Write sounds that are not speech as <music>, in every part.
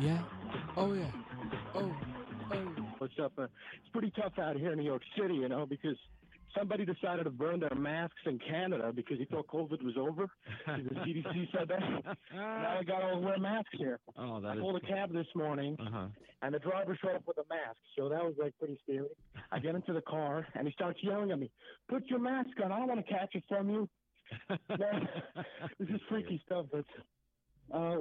Yeah. Oh yeah. Oh. Oh. What's up? Uh, it's pretty tough out here in New York City, you know, because somebody decided to burn their masks in Canada because he thought COVID was over. the CDC said that. now I got to wear masks here. Oh, that I is. pulled a cab this morning, Uh-huh. and the driver showed up with a mask, so that was like pretty scary. I get into the car, and he starts yelling at me, "Put your mask on! I don't want to catch it from you." Man, <laughs> <laughs> this is freaky stuff. But uh,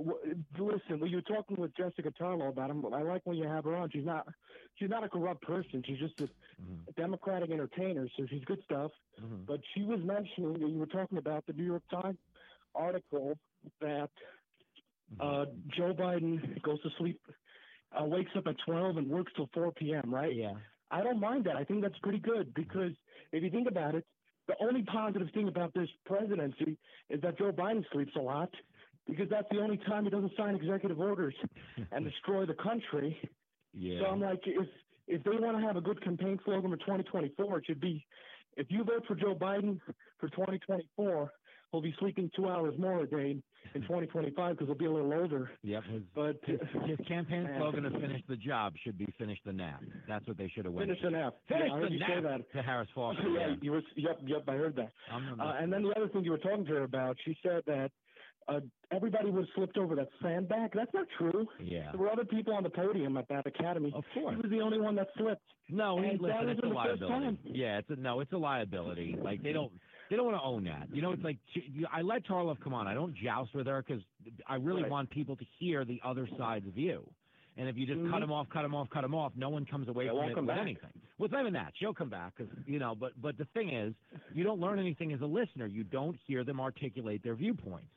listen, when you were talking with Jessica Tarlov about him, I like when you have her on. She's not, she's not a corrupt person. She's just a Mhm. Democratic entertainer, so she's good stuff. Mhm. But she was mentioning that you were talking about the New York Times article that uh, Joe Biden goes to sleep, uh, wakes up at 12 and works till 4 p.m. Right? Yeah. I don't mind that. I think that's pretty good because if you think about it, the only positive thing about this presidency is that Joe Biden sleeps a lot because that's the only time he doesn't sign executive orders and <laughs> destroy the country. Yeah. So I'm like, if if they want to have a good campaign slogan for 2024, it should be, if you vote for Joe Biden for 2024, he'll be sleeping two hours more a day in <laughs> 2025 because he'll be a little older. Yep. His, But his, his campaign Man. <laughs> slogan to "Finish the job" should be "Finish the nap." That's what they should have went. finish an F. Finish Yeah, I heard the you nap say that. to Harris Foster. yeah, you were, yep, yep, I heard that. Uh, and then the other thing you were talking to her about, she said that uh, everybody would have slipped over that sandbag. That's not true. yeah. There were other people on the podium at that academy. Of course. He was the only one that slipped. No, he, And listen, it's a isn't the first liability. Yeah, it's a no, it's a liability. Like they don't, they don't want to own that. You know, it's like I let Tarlov come on. I don't joust with her because I really Right. want people to hear the other side's view. And if you just cut Mhm. him off, cut them off, cut them off, no one comes away from it come with back. anything. Well, it's not even that. She'll come back because you know. But but the thing is, you don't learn anything as a listener. You don't hear them articulate their viewpoints.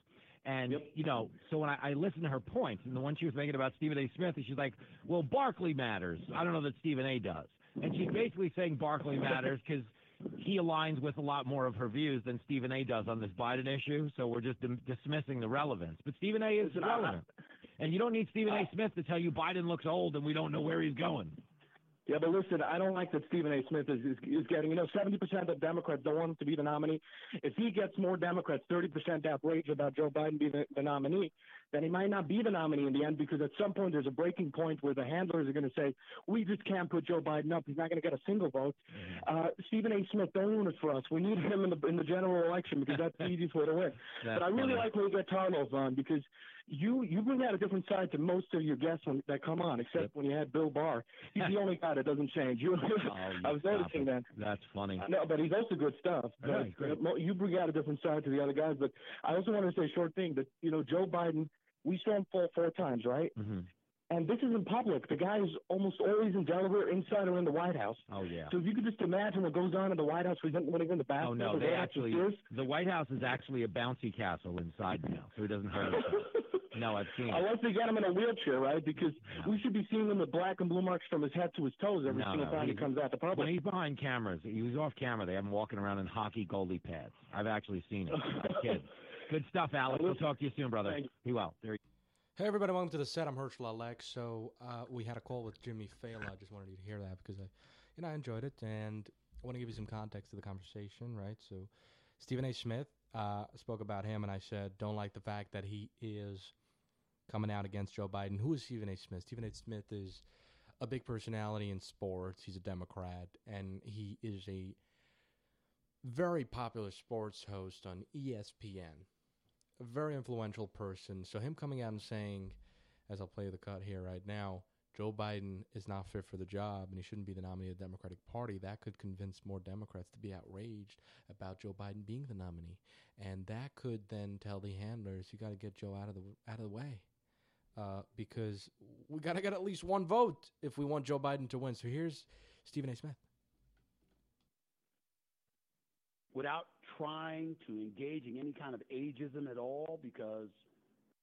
And Yep. you know, so when I, I listened to her points, and the one she was making about Stephen A. Smith, and she's like, "Well, Barkley matters. I don't know that Stephen A. does." And she's basically saying Barkley matters because he aligns with a lot more of her views than Stephen A. does on this Biden issue. So we're just dim- dismissing the relevance. But Stephen A. is relevant, and you don't need Stephen A. Smith to tell you Biden looks old and we don't know where he's going. Yeah, but listen, I don't like that Stephen A. Smith is, is, is getting, you know, 70% of Democrats don't want him to be the nominee. If he gets more Democrats, 30% outrage about Joe Biden being the, the nominee, then he might not be the nominee in the end because at some point there's a breaking point where the handlers are going to say, we just can't put Joe Biden up. He's not going to get a single vote. Uh, Stephen A. Smith, don't ruin it for us. We need him in the in the general election because that's the <laughs> easiest way to win. That's but I really funny. like get Tarlov on because you you bring out a different side to most of your guests when, that come on, except Yep. when you had Bill Barr. He's the <laughs> only guy that doesn't change. You, Oh, <laughs> I was noticing it. that. That's funny. No, but he's also good stuff. But great. uh, you bring out a different side to the other guys. But I also want to say a short thing that you know Joe Biden. We saw him fall four times, right? hmm And this is in public. The guy is almost always in Delaware, inside or in the White House. Oh yeah. So if you could just imagine what goes on in the White House when he's in the bathroom. Oh no, they actually the White House is actually a bouncy castle inside now, so he doesn't hurt himself. <laughs> No, I've seen it. Unless they get him in a wheelchair, right? Because No. we should be seeing him with black and blue marks from his head to his toes every No, single no, time he he- comes out to public. When he's behind cameras, he was off camera. They have him walking around in hockey goalie pads. I've actually seen it. Kid. <laughs> Good stuff, Alex. We'll talk to you soon, brother. Thank. Be well. There you Hey everybody, welcome to the set. I'm Herschel Alex. So uh, we had a call with Jimmy Failla. I just wanted you to hear that because I, you know, I enjoyed it and I want to give you some context to the conversation, right? So Stephen A. Smith uh, spoke about him, and I said don't like the fact that he is coming out against Joe Biden. Who is Stephen A. Smith? Stephen A. Smith is a big personality in sports. He's a Democrat, and he is a very popular sports host on ESPN a very influential person. So him coming out and saying, as I'll play the cut here right now, Joe Biden is not fit for the job and he shouldn't be the nominee of the Democratic Party, that could convince more Democrats to be outraged about Joe Biden being the nominee. And that could then tell the handlers, you got to get Joe out of the out of the way. Uh, because we got to get at least one vote if we want Joe Biden to win. So here's Stephen A. Smith. without trying to engage in any kind of ageism at all because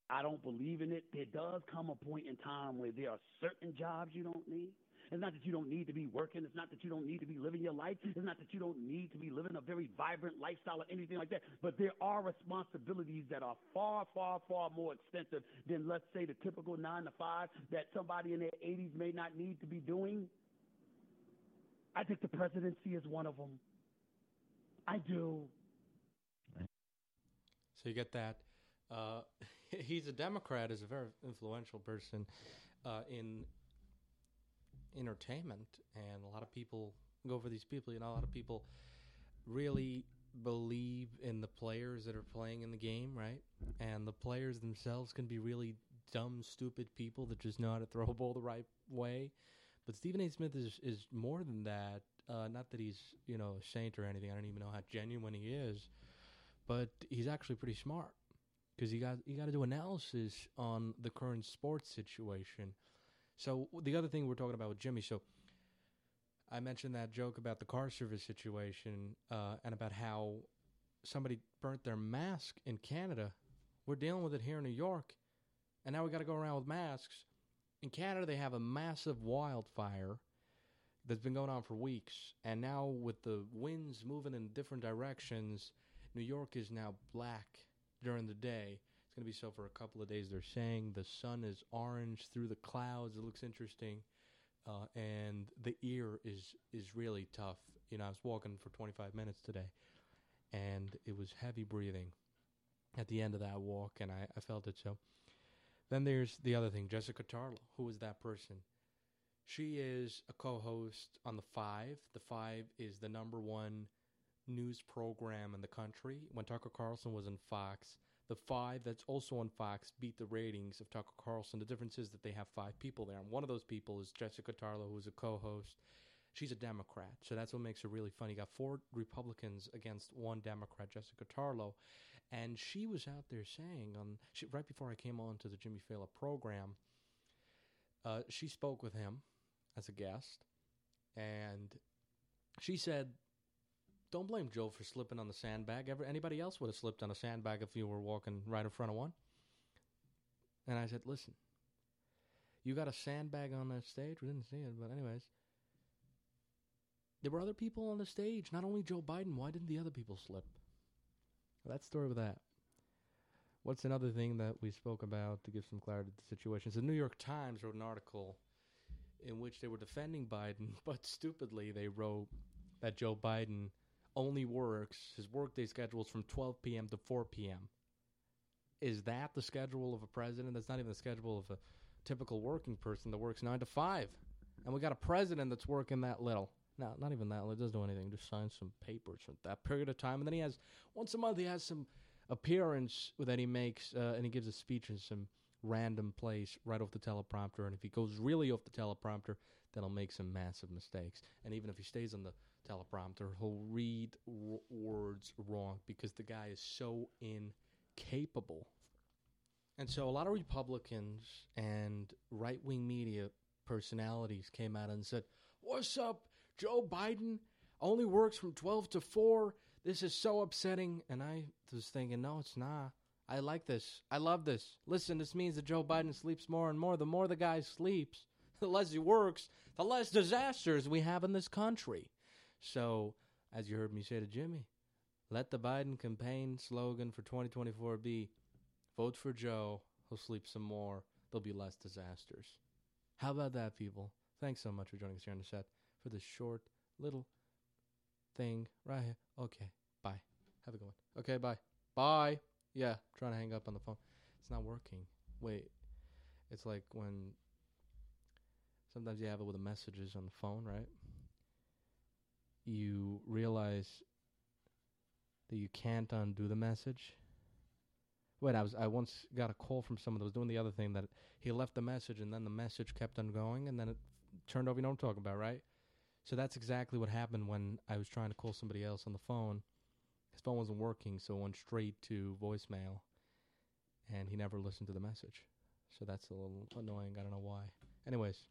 I don't believe in it. There does come a point in time where there are certain jobs you don't need. It's not that you don't need to be working. It's not that you don't need to be living your life. It's not that you don't need to be living a very vibrant lifestyle or anything like that. But there are responsibilities that are far, far, far more extensive than, let's say, the typical nine to five that somebody in their 80s may not need to be doing. I think the presidency is one of them. I do. So you get that. Uh, he's a Democrat, is a very influential person uh, in entertainment, and a lot of people go for these people. You know, a lot of people really believe in the players that are playing in the game, right? And the players themselves can be really dumb, stupid people that just know how to throw a ball the right way. But Stephen A. Smith is is more than that. Uh, not that he's you know a saint or anything. I don't even know how genuine he is, but he's actually pretty smart because you got you got to do analysis on the current sports situation. So the other thing we're talking about with Jimmy, so I mentioned that joke about the car service situation uh, and about how somebody burnt their mask in Canada. We're dealing with it here in New York, and now we got to go around with masks. In Canada, they have a massive wildfire that's been going on for weeks, and now with the winds moving in different directions, New York is now black during the day. It's going to be so for a couple of days. They're saying the sun is orange through the clouds. It looks interesting uh, and the ear is is really tough. You know, I was walking for 25 minutes today, and it was heavy breathing at the end of that walk, and I, I felt it. So then there's the other thing, Jessica Tarlov. Who is that person? She is a co-host on the Five. The Five is the number one news program in the country. When Tucker Carlson was in Fox, the five that's also on Fox beat the ratings of Tucker Carlson. The difference is that they have five people there. And one of those people is Jessica Tarlov, who's a co host. She's a Democrat. So that's what makes her really funny. You got four Republicans against one Democrat, Jessica Tarlov, And she was out there saying, on she, right before I came on to the Jimmy Failla program, uh, she spoke with him as a guest. And she said don't blame Joe for slipping on the sandbag. Ever anybody else would have slipped on a sandbag if you were walking right in front of one. And I said, "Listen, you got a sandbag on that stage. We didn't see it, but anyways, there were other people on the stage. Not only Joe Biden. Why didn't the other people slip? Well, that story with that. What's another thing that we spoke about to give some clarity to the situation? The New York Times wrote an article in which they were defending Biden, <laughs> but stupidly they wrote that Joe Biden only works, his workday schedule is from 12 p.m. to 4 p.m. Is that the schedule of a president? That's not even the schedule of a typical working person that works 9 to 5. And we got a president that's working that little. No, not even that. Little. It doesn't do anything. Just signs some papers for that period of time. And then he has, once a month, he has some appearance that he makes, uh, and he gives a speech in some random place right off the teleprompter. And if he goes really off the teleprompter, then he'll make some massive mistakes. And even if he stays on the teleprompter. He'll read r- words wrong because the guy is so incapable. And so a lot of Republicans and right wing media personalities came out and said, What's up? Joe Biden only works from 12 to 4. This is so upsetting. And I was thinking, No, it's not. I like this. I love this. Listen, this means that Joe Biden sleeps more and more. The more the guy sleeps, <laughs> the less he works, the less disasters we have in this country. So, as you heard me say to Jimmy, let the Biden campaign slogan for 2024 be vote for Joe, he'll sleep some more, there'll be less disasters. How about that, people? Thanks so much for joining us here on the set for this short little thing right here. Okay, bye. Have a good one. Okay, bye. Bye. Yeah, trying to hang up on the phone. It's not working. Wait. It's like when sometimes you have it with the messages on the phone, right? You realize that you can't undo the message. Wait, I was I once got a call from someone that was doing the other thing that he left the message and then the message kept on going and then it turned over. You know what I'm talking about, right? So that's exactly what happened when I was trying to call somebody else on the phone. His phone wasn't working, so it went straight to voicemail, and he never listened to the message. So that's a little annoying. I don't know why. Anyways.